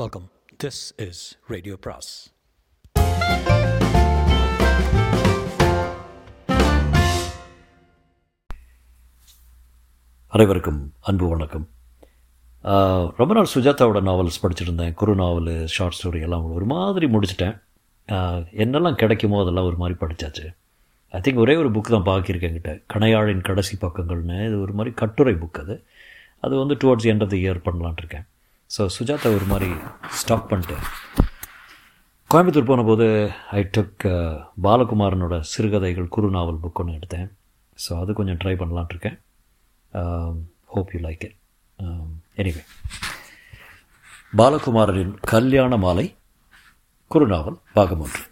Welcome this is radio Brass அனைவருக்கும் அன்பு வணக்கம். ரொம்ப நாள் சுஜாதாவோட நாவல்ஸ் படிச்சுட்டு குரு குறு நாவல் ஷார்ட் ஸ்டோரி எல்லாம் ஒரு மாதிரி முடிச்சிட்டேன். என்னெல்லாம் கிடைக்குமோ அதெல்லாம் ஒரு மாதிரி படித்தாச்சு ஐ திங்க் ஒரே ஒரு புக் தான் பார்க்கிருக்கேன் கிட்ட கணையாழின் கடைசி பக்கங்கள்னு. இது ஒரு மாதிரி கட்டுரை புக் அது. அது வந்து towards end of the year பண்ணலான்ட்டு இருக்கேன். ஸோ சுஜாதா ஒரு மாதிரி ஸ்டாப் பண்ணிட்டு. கோயம்புத்தூர் போனபோது ஐ டக் uh, பாலகுமாரனோட சிறுகதைகள் குறு நாவல் புக் ஒன்று எடுத்தேன். ஸோ அது கொஞ்சம் ட்ரை பண்ணலான்ட்டு இருக்கேன். Hope you like it anyway பாலகுமாரனின் Kalyana Maalai குறுநாவல் பாகம் ஒன்று.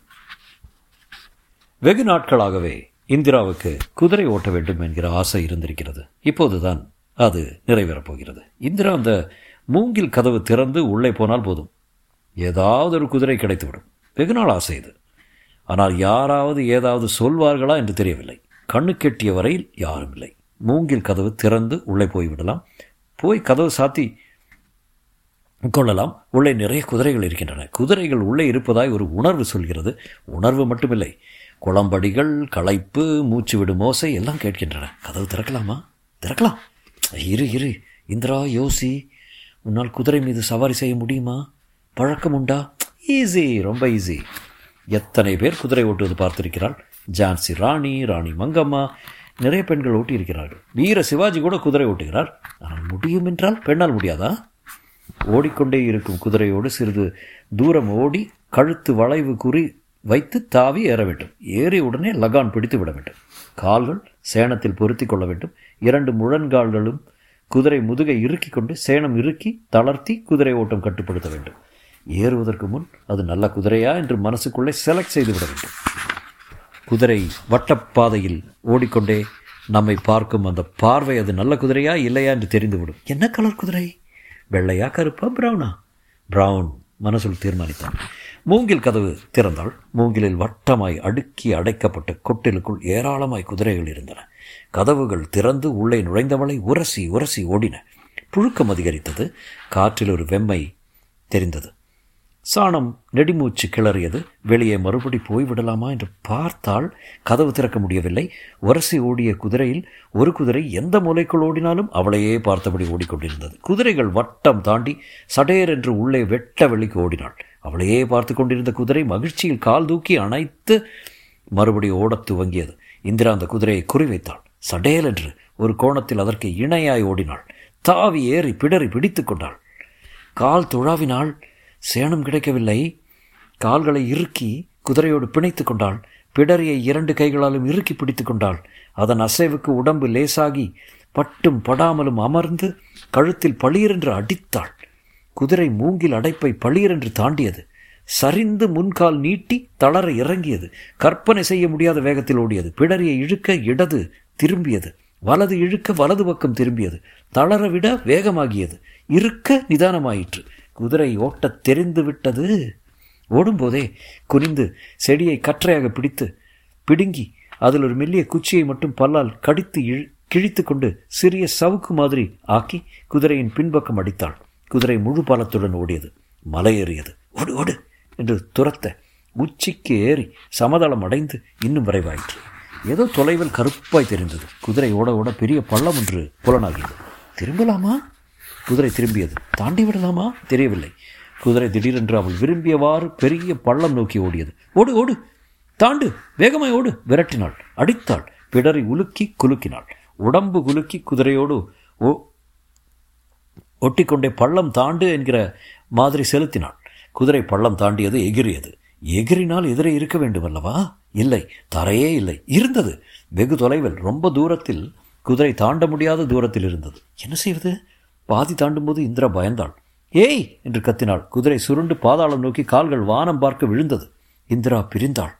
வெகு நாட்களாகவே இந்திராவுக்கு குதிரை ஓட்ட வேண்டும் என்கிற ஆசை இருந்திருக்கிறது. இப்போதுதான் அது நிறைவேறப் போகிறது. இந்திரா அந்த மூங்கில் கதவு திறந்து உள்ளே போனால் போதும். ஏதாவது ஒரு குதிரை கிடைத்துவிடும். வெகு நாள் ஆசை இது. ஆனால் யாராவது ஏதாவது சொல்வார்களா என்று தெரியவில்லை. கண்ணு கெட்டிய வரையில் யாரும் இல்லை. மூங்கில் கதவு திறந்து உள்ளே போய்விடலாம். போய் கதவு சாத்தி கொள்ளலாம். உள்ளே நிறைய குதிரைகள் இருக்கின்றன. குதிரைகள் உள்ளே இருப்பதாய் ஒரு உணர்வு சொல்கிறது. உணர்வு மட்டுமில்லை. குளம்படிகள் களைப்பு மூச்சு விடும் ஓசை எல்லாம் கேட்கின்றன. கதவு திறக்கலாமா? திறக்கலாம். இரு இரு. இந்திரா யோசி உன்னால் குதிரை மீது சவாரி செய்ய முடியுமா? பழக்கம் உண்டா? ஈஸி ரொம்ப ஈஸி எத்தனை பேர் குதிரை ஓட்டுவது பார்த்திருக்கிறாள்? ஜான்சி ராணி ராணி மங்கம்மா நிறைய பெண்கள் ஓட்டியிருக்கிறார்கள். வீர சிவாஜி கூட குதிரை ஓட்டுகிறார். ஆனால் முடியும் என்றால் பெண்ணால் முடியாதா? ஓடிக்கொண்டே இருக்கும் குதிரையோடு சிறிது தூரம் ஓடி கழுத்து வளைவு குறி வைத்து தாவி ஏற வேண்டும். ஏறி உடனே லகான் பிடித்து விட வேண்டும். கால்கள் சேணத்தில் பொருத்தி கொள்ள வேண்டும். இரண்டு முழன்கால்களும் குதிரை முதுகை இறுக்கி கொண்டு சேணம் இறுக்கி தளர்த்தி குதிரை ஓட்டம் கட்டுப்படுத்த வேண்டும். ஏறுவதற்கு முன் அது நல்ல குதிரையா என்று மனசுக்குள்ளே செலக்ட் செய்துவிட வேண்டும். குதிரை வட்டப்பாதையில் ஓடிக்கொண்டே நம்மை பார்க்கும் அந்த பார்வை அது நல்ல குதிரையா இல்லையா என்று தெரிந்துவிடும். என்ன கலர் குதிரை? வெள்ளையா கருப்பா பிரவுனா பிரவுன் மனசுள் தீர்மானித்தான். மூங்கில் கதவு திறந்தால் மூங்கிலில் வட்டமாய் அடுக்கி அடைக்கப்பட்ட கொட்டிலுக்குள் ஏராளமாய் குதிரைகள் இருந்தன. கதவுகள் திறந்து உள்ளே நுழைந்தவளை உரசி உரசி ஓடின. புழுக்கம் அதிகரித்தது. காற்றில் ஒரு வெம்மை தெரிந்தது. சாணம் நெடிமூச்சு கிளறியது. வெளியே மறுபடி போய்விடலாமா என்று பார்த்தால் கதவு திறக்க முடியவில்லை. உரசி ஓடிய குதிரையில் ஒரு குதிரை எந்த மூலைக்குள் ஓடினாலும் அவளையே பார்த்தபடி ஓடிக்கொண்டிருந்தது. குதிரைகள் வட்டம் தாண்டி சடேர் என்று உள்ளே வெட்ட வெளிக்கு ஓடினாள். அவளையே பார்த்து கொண்டிருந்த குதிரை மகிழ்ச்சியில் கால் தூக்கி அணைத்து மறுபடி ஓடத் துவங்கியது. இந்திரா அந்த குதிரையை குறிவைத்தாள். சடேல் என்று ஒரு கோணத்தில் அதற்கு இணையாய் ஓடினாள். தாவி ஏறி பிடறி பிடித்து கொண்டாள். கால் துழாவினால் சேணம் கிடைக்கவில்லை. கால்களை இறுக்கி குதிரையோடு பிணைத்து கொண்டாள். பிடரியை இரண்டு கைகளாலும் இறுக்கி பிடித்து கொண்டாள். அதன் அசைவுக்கு உடம்பு லேசாகி பட்டும் படாமலும் அமர்ந்து கழுத்தில் பளீரென்று அடித்தாள். குதிரை மூங்கில் அடைப்பை பளீரென்று தாண்டியது. சரிந்து முன்கால் நீட்டி தளர இறங்கியது. கற்பனை செய்ய முடியாத வேகத்தில் ஓடியது. பிடரியை இழுக்க இடது திரும்பியது. வலது இழுக்க வலது பக்கம் திரும்பியது. தளர விட வேகமாகியது. இருக்க நிதானமாயிற்று. குதிரை ஓட்டத் தெரிந்து விட்டது. ஓடும்போதே குனிந்து செடியை கற்றையாக பிடித்து பிடுங்கி அதில் ஒரு மெல்லிய குச்சியை மட்டும் பல்லால் கடித்து இழு கிழித்து கொண்டு சிறிய சவுக்கு மாதிரி ஆக்கி குதிரையின் பின்பக்கம் அடித்தாள். குதிரை முழு பாலத்துடன் ஓடியது. மலையேறியது ஓடு ஓடு. என்று துரத்த உச்சிக்கு ஏறி சமதளம் அடைந்து இன்னும் விரைவாயிற்று. ஏதோ தொலைவில் கருப்பாய் தெரிந்தது. குதிரை ஓட ஓட பெரிய பள்ளம் ஒன்று புலனாகியது. திரும்பலாமா? குதிரை திரும்பியது. தாண்டி விடலாமா? தெரியவில்லை. குதிரை திடீரென்று அவள் விரும்பியவாறு பெரிய பள்ளம் நோக்கி ஓடியது. ஓடு ஓடு. தாண்டு. வேகமாய் ஓடு. விரட்டினாள். அடித்தாள். பிடரி உலுக்கி குலுக்கினாள். உடம்பு குலுக்கி குதிரையோடு ஓ ஒட்டிக்கொண்டே பள்ளம் தாண்டு என்கிற மாதிரி செலுத்தினாள். குதிரை பள்ளம் தாண்டியது எகிரியது எகிரினால் எதிரே இருக்க வேண்டும் அல்லவா இல்லை தரையே இல்லை. இருந்தது. வெகு தொலைவில் ரொம்ப தூரத்தில் குதிரை தாண்ட முடியாத தூரத்தில் இருந்தது. என்ன செய்வது? பாதி தாண்டும் போது இந்திரா பயந்தாள். ஏய்! என்று கத்தினாள். குதிரை சுருண்டு பாதாளம் நோக்கி கால்கள் வானம் பார்க்க விழுந்தது. இந்திரா பிரிந்தாள்.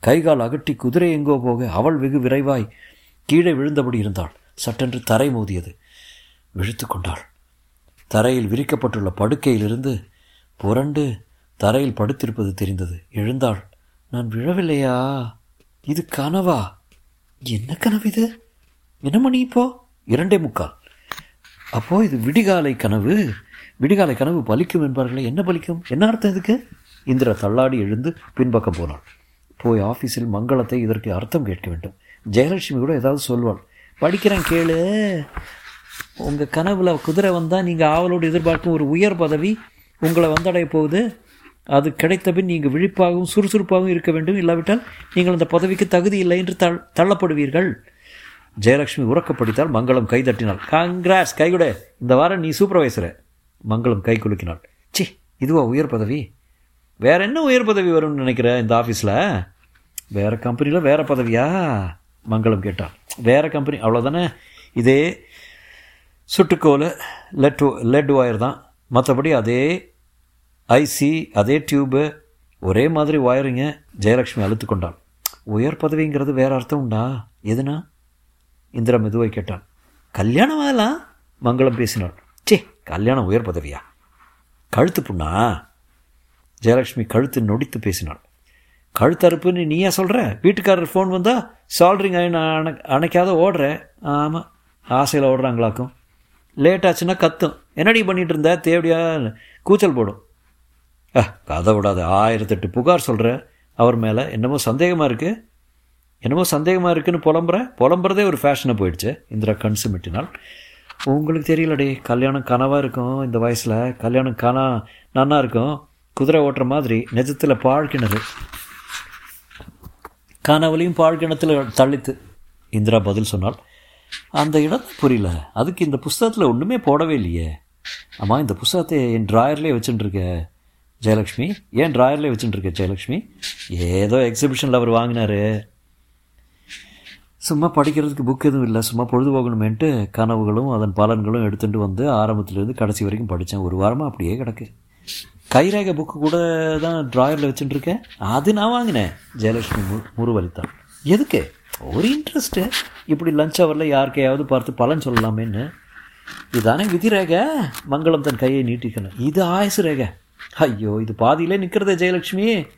கைகால் அகட்டி குதிரை எங்கோ போக அவள் வெகு விரைவாய் கீழே விழுந்தபடி இருந்தாள். சட்டென்று தரை மோதியது. விழுத்து கொண்டாள். தரையில் விரிக்கப்பட்டுள்ள படுக்கையிலிருந்து புரண்டு தரையில் படுத்திருப்பது தெரிந்தது. எழுந்தாள். நான் விழவில்லையா? இது கனவா? என்ன கனவு இது? என்ன மணி இப்போ? இரண்டே முக்கால். அப்போது இது விடிகாலை கனவு. விடிகாலை கனவு பலிக்கும் என்பார்களே என்ன பலிக்கும்? என்ன அர்த்தம் இதுக்கு? இந்திரா தள்ளாடி எழுந்து பின்பக்கம் போனாள். போய் ஆஃபீஸில் மங்களத்தை இதற்கு அர்த்தம் கேட்க வேண்டும். ஜெயலட்சுமி கூட ஏதாவது சொல்வாள். படிக்கிறேன் கேளு. உங்கள் கனவில் குதிரை வந்தால் நீங்கள் ஆவலோடு எதிர்பார்க்கும் ஒரு உயர் பதவி உங்களை வந்தடைய போகுது அது கிடைத்த பின் நீங்கள் விழிப்பாகவும் சுறுசுறுப்பாகவும் இருக்க வேண்டும். இல்லாவிட்டால் நீங்கள் அந்த பதவிக்கு தகுதி இல்லை என்று தள் தள்ளப்படுவீர்கள். ஜெயலட்சுமி உறக்கப்படித்தால் மங்களம் கைதட்டினாள் காங்கிராஸ் கைகுட இந்த வாரம் நீ சூப்பர்வைசரு மங்களம் கை குலுக்கினாள். சி இதுவா உயர் பதவி? வேற என்ன உயர் பதவி வரும்னு நினைக்கிற இந்த ஆஃபீஸில் வேற கம்பெனியில் வேற பதவியா? மங்களம் கேட்டான் வேற கம்பெனி அவ்வளோதானே இதே சுட்டுக்கோல் லெட் லெட் ஒயர் தான். மற்றபடி அதே ஐசி அதே டியூபு ஒரே மாதிரி ஒயரிங்க ஜெயலக்ஷ்மி அழுத்து கொண்டாள். உயர் பதவிங்கிறது வேற அர்த்தம் உண்டா? எதுனா? இந்திரா மெதுவை கேட்டான் கல்யாணம் ஆகலாம் மங்களம் பேசினாள். சே கல்யாணம் உயர் பதவியா? கழுத்து புண்ணா? ஜெயலக்ஷ்மி கழுத்து நொடித்து பேசினாள். கழுத்தறுப்புன்னு நீயா சொல்கிற வீட்டுக்காரர் ஃபோன் வந்தால் சால்ட்ரிங் அணை அணைக்காத ஓடுற? ஆமாம் ஆசையில் ஓடுறாங்களாக்கும். லேட் ஆச்சுன்னா கத்தும். என்னடி பண்ணிகிட்டு இருந்தா? தேவடியா? கூச்சல் போடும். ஆ கதை விடாத ஆயிரத்தெட்டு புகார் சொல்கிற அவர் மேலே என்னமோ சந்தேகமாக இருக்குது என்னமோ சந்தேகமாக இருக்குன்னு புலம்புற புலம்புறதே ஒரு ஃபேஷனாக போயிடுச்சு இந்திரா கண் சிமிட்டினால் உங்களுக்கு தெரியலடி கல்யாணம் கனவாக இருக்கும் இந்த வயசில் கல்யாணம் கனா நன்னா இருக்கும் குதிரை ஓட்டுற மாதிரி நிஜத்தில் பாழ்கிணறு கனவுலையும் பாழ்கிணத்தில் தள்ளித்து இந்திரா பதில் சொன்னால் அந்த இடம் புரியல அதுக்கு இந்த புஸ்தகத்தில் ஒன்றுமே போடவே இல்லையே. ஆமாம் இந்த புஸ்தகத்தை என் ட்ராயர்லேயே வச்சுட்டுருக்கேன் ஜெயலக்ஷ்மி ஏன் ட்ராயர்லேயே வச்சுட்டுருக்க ஜெயலக்ஷ்மி ஏதோ எக்ஸிபிஷனில் அவர் வாங்கினாரு. சும்மா படிக்கிறதுக்கு புக் எதுவும் இல்லை. சும்மா பொழுது போகணுமேன்ட்டு கனவுகளும் அதன் பலன்களும் எடுத்துகிட்டு வந்து ஆரம்பத்துலேருந்து கடைசி வரைக்கும் படித்தேன் ஒரு வாரமாக அப்படியே கிடக்கு. கைரேகை புக்கு கூட தான் ட்ராயரில் வச்சுட்டுருக்கேன் அது நான் வாங்கினேன். ஜெயலக்ஷ்மி மு முருவலித்தான் எதுக்கு? ஒரு இன்ட்ரெஸ்ட்டு இப்படி லஞ்ச் ஹவரில் யாருக்கையாவது பார்த்து பலன் சொல்லலாமேன்னு. இதானே விதி ரேக மங்களம் தன் கையை நீட்டிக்கணும். இது ஆயுசு ரேகை. ஐயோ இது பாதியிலே நிற்கிறதே ஜெயலட்சுமி.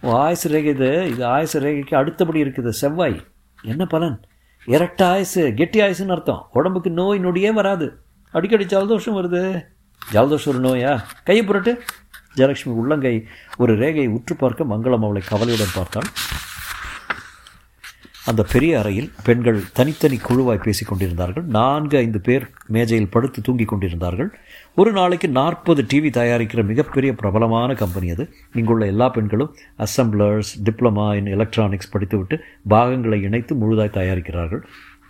ஓ ஆயுசு ரேகை இது. இது ஆயுசு ரேகைக்கு அடுத்தபடி இருக்குது. செவ்வாய். என்ன பலன்? இரட்ட ஆயுசு கெட்டி ஆயுசுன்னு அர்த்தம். உடம்புக்கு நோய் நொடியே வராது. அடிக்கடி ஜலதோஷம் வருது. ஜலதோஷம் ஒரு நோயா? கையை புரட்டு. ஜெயலட்சுமி உள்ளங்கை. ஒரு ரேகையை உற்று பார்க்க மங்களம் அவளை கவலையுடன் பார்த்தாள். அந்த பெரிய அறையில் பெண்கள் தனித்தனி குழுவாய் பேசிக் கொண்டிருந்தார்கள் நான்கு ஐந்து பேர் மேஜையில் படுத்து தூங்கிக் கொண்டிருந்தார்கள். ஒரு நாளைக்கு நாற்பது டிவி தயாரிக்கிற மிகப்பெரிய பிரபலமான கம்பெனி அது. இங்குள்ள எல்லா பெண்களும் அசம்பிளர்ஸ் டிப்ளமா இன் எலக்ட்ரானிக்ஸ் படித்துவிட்டு பாகங்களை இணைத்து முழுதாய் தயாரிக்கிறார்கள்.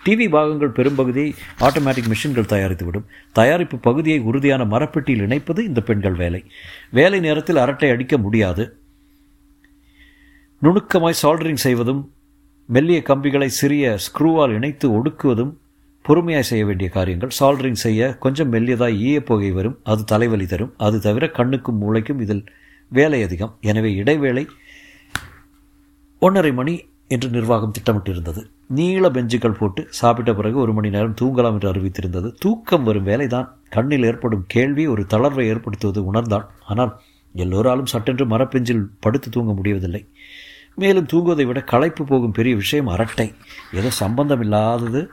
டிவி பாகங்கள் பெரும்பகுதியை ஆட்டோமேட்டிக் மிஷின்கள் தயாரித்துவிடும். தயாரிப்பு பகுதியை உறுதியான மரப்பெட்டியில் இணைப்பது இந்த பெண்கள் வேலை. வேலை நேரத்தில் அரட்டை அடிக்க முடியாது. நுணுக்கமாய் சால்டரிங் செய்வதும் மெல்லிய கம்பிகளை சிறிய ஸ்க்ரூவால் இணைத்து ஒடுக்குவதும் பொறுமையாக செய்ய வேண்டிய காரியங்கள். சால்டரிங் செய்ய கொஞ்சம் மெல்லியதாக ஈயப்புகை வரும். அது தலைவலி தரும். அது தவிர கண்ணுக்கும் மூளைக்கும் இதில் வேலை அதிகம். எனவே இடைவேளை ஒன்றரை மணி என்று நிர்வாகம் திட்டமிட்டிருந்தது. நீள பெஞ்சுகள் போட்டு சாப்பிட்ட பிறகு ஒரு மணி நேரம் தூங்கலாம் என்று அறிவித்திருந்தது. தூக்கம் வரும் வேலைதான். கண்ணில் ஏற்படும் கேள்வி ஒரு தளர்வை ஏற்படுத்துவது உணர்ந்தான். ஆனால் எல்லோராலும் சட்டென்று மரப்பெஞ்சில் படுத்து தூங்க முடியவதில்லை மேலும் தூங்குவதை விட களைப்பு போகும் பெரிய விஷயம் அரட்டை. ஏதோ சம்பந்தம் இல்லாதது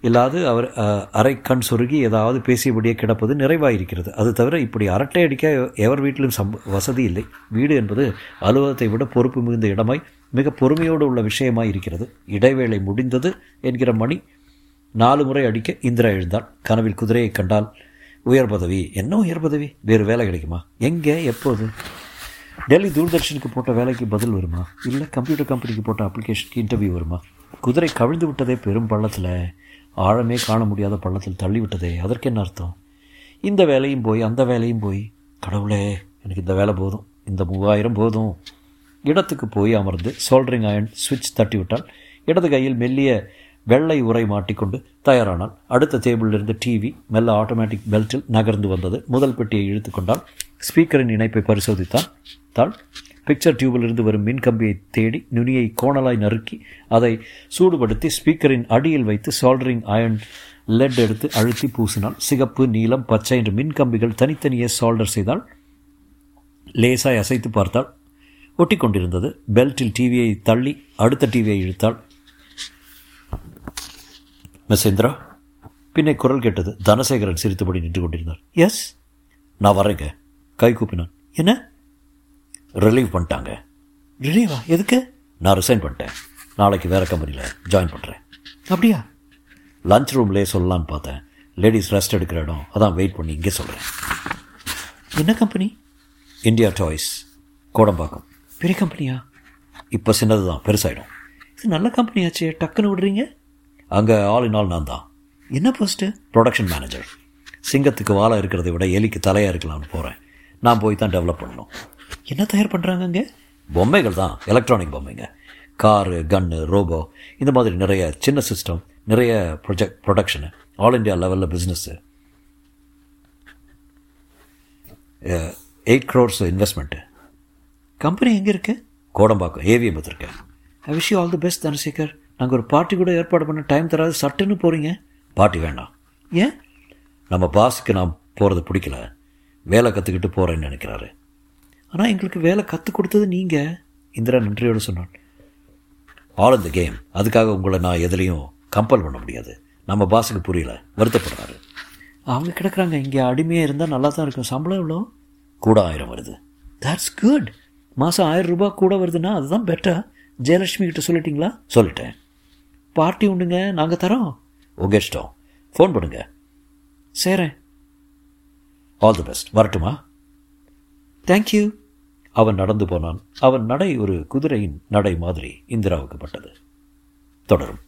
இல்லாது அவர் அரை கண் சொருகி ஏதாவது பேசியபடியே கிடப்பது நிறைவாயிருக்கிறது. அது தவிர இப்படி அரட்டை அடிக்க எவர் வீட்டிலும் சம் வசதி இல்லை. வீடு என்பது அலுவலகத்தை விட பொறுப்பு மிகுந்த இடமாய் மிக பொறுமையோடு உள்ள விஷயமாய் இருக்கிறது. இடைவேளை முடிந்தது என்கிற மணி நாலு முறை அடிக்க இந்திரா எழுந்தாள். கனவில் குதிரையை கண்டால் உயர் பதவி. என்ன உயர் பதவி? வேறு வேலை கிடைக்குமா? எங்கே? எப்போது? டெல்லி தூர்தர்ஷனுக்கு போட்ட வேலைக்கு பதில் வருமா? இல்லை கம்ப்யூட்டர் கம்பெனிக்கு போட்ட அப்ளிகேஷனுக்கு இன்டர்வியூ வருமா? குதிரை கவிழ்ந்து விட்டதே பெரும் பள்ளத்தில். ஆழமே காண முடியாத பள்ளத்தில் தள்ளி விட்டதே. அதற்கு என்ன அர்த்தம்? இந்த வேலையும் போய் அந்த வேலையும் போய். கடவுளே எனக்கு இந்த வேலை போதும். இந்த மூவாயிரம் போதும். இடத்துக்கு போய் அமர்ந்து சோல்டரிங் அயன் சுவிட்ச் தட்டிவிட்டால் இடது கையில் மெல்லிய வெள்ளை உரை மாட்டிக்கொண்டு தயாரானால் அடுத்த டேபிளிலிருந்து டிவி மெல்ல ஆட்டோமேட்டிக் பெல்ட்டில் நகர்ந்து வந்தது. முதல் பெட்டியை இழுத்துக்கொண்டால் ஸ்பீக்கரின் இணைப்பை பரிசோதித்தான். தாள் பிக்சர் டியூபிலிருந்து வரும் மின் கம்பியை தேடி நுனியை கோணலாய் நறுக்கி அதை சூடுபடுத்தி ஸ்பீக்கரின் அடியில் வைத்து சால்டரிங் அயன் லெட் எடுத்து அழுத்தி பூசினாள் சிகப்பு நீலம் பச்சை என்று மின் கம்பிகள் தனித்தனியே சால்டர் செய்தால் லேசாய் அசைத்து பார்த்தால் ஒட்டி கொண்டிருந்தது பெல்ட்டில் டிவியை தள்ளி அடுத்த டிவியை இழுத்தாள் மிஸ் இந்திரா பின்னே குரல் கேட்டது தனசேகரன் சிரித்தபடி நின்று கொண்டிருந்தார் எஸ் நான் வரேங்க. கை கூப்பினான். என்ன? ரிலீவ் பண்ணிட்டாங்க. ரிலீவா எதுக்கு? நான் ரிசைன் பண்ணிட்டேன். நாளைக்கு வேறு கம்பெனியில் ஜாயின் பண்ணுறேன் அப்படியா? லஞ்ச் ரூம்லேயே சொல்லலான்னு பார்த்தேன். லேடிஸ் ரெஸ்ட் எடுக்கிற இடம். அதான் வெயிட் பண்ணி இங்கே சொல்கிறேன் என்ன கம்பெனி இந்தியா டாய்ஸ் கோடம்பாக்கம். பெரிய கம்பெனியா இப்போ சின்னது தான் பெருசாயிடும். இது நல்ல கம்பெனியாச்சே டக்குன்னு விடுறீங்க? அங்கே ஆல் இன் ஆல் நான் தான். என்ன போஸ்ட்டு? ப்ரொடக்ஷன் மேனேஜர் சிங்கத்துக்கு வாழை இருக்கிறத விட எலிக்கு தலையாக இருக்கலாம்னு போகிறேன் நான் போய் தான் டெவலப் பண்ணணும். என்ன தயார் பண்ணுறாங்க அங்கே? பொம்மைகள் தான் எலக்ட்ரானிக் பொம்மைங்க. காரு கன்னு ரோபோ இந்த மாதிரி நிறைய சின்ன சிஸ்டம் நிறைய ப்ரொஜெக்ட் ப்ரொடக்ஷனு ஆல் இண்டியா லெவலில் business eight crores investment company எங்கே இருக்கு? கோடம்பாக்கம் ஏவிஎம் இருக்கேன் I wish you all the best Dhanasekar. நாங்கள் ஒரு பார்ட்டி கூட ஏற்பாடு பண்ண டைம் தராது சட்டுன்னு போகிறீங்க பார்ட்டி வேண்டாம். ஏன்? நம்ம பாஸுக்கு நான் போகிறது பிடிக்கல. வேலை கற்றுக்கிட்டு போகிறேன்னு நினைக்கிறாரு. ஆனால் எங்களுக்கு வேலை கற்றுக் கொடுத்தது நீங்கள் இந்திரா நன்றியோடு சொன்னான். ஆல் இந்த கேம் அதுக்காக உங்களை நான் எதுலேயும் கம்பல் பண்ண முடியாது. நம்ம பாஸுக்கு புரியல. வருத்தப்படுறாரு. அவங்க கிடக்குறாங்க. இங்கே அடிமையாக இருந்தால் நல்லா தான் இருக்கும். சம்பளம் எவ்வளோ? கூட ஆயிரம் வருது. தட்ஸ் குட் மாதம் ஆயிரம் ரூபாய் கூட வருதுன்னா அதுதான் பெட்டர் ஜெயலட்சுமி கிட்ட சொல்லிட்டீங்களா? சொல்லிட்டேன். பார்ட்டி உண்டுங்க நாங்கள் தரோம். உங்கள் இஷ்டம் ஃபோன் பண்ணுங்க. சேரேன். ஆல் தி பெஸ்ட் வரட்டுமா? தேங்க்யூ அவன் நடந்து போனான். அவன் நடை ஒரு குதிரையின் நடை மாதிரி இந்திராவுக்கு பட்டது. தொடரும்.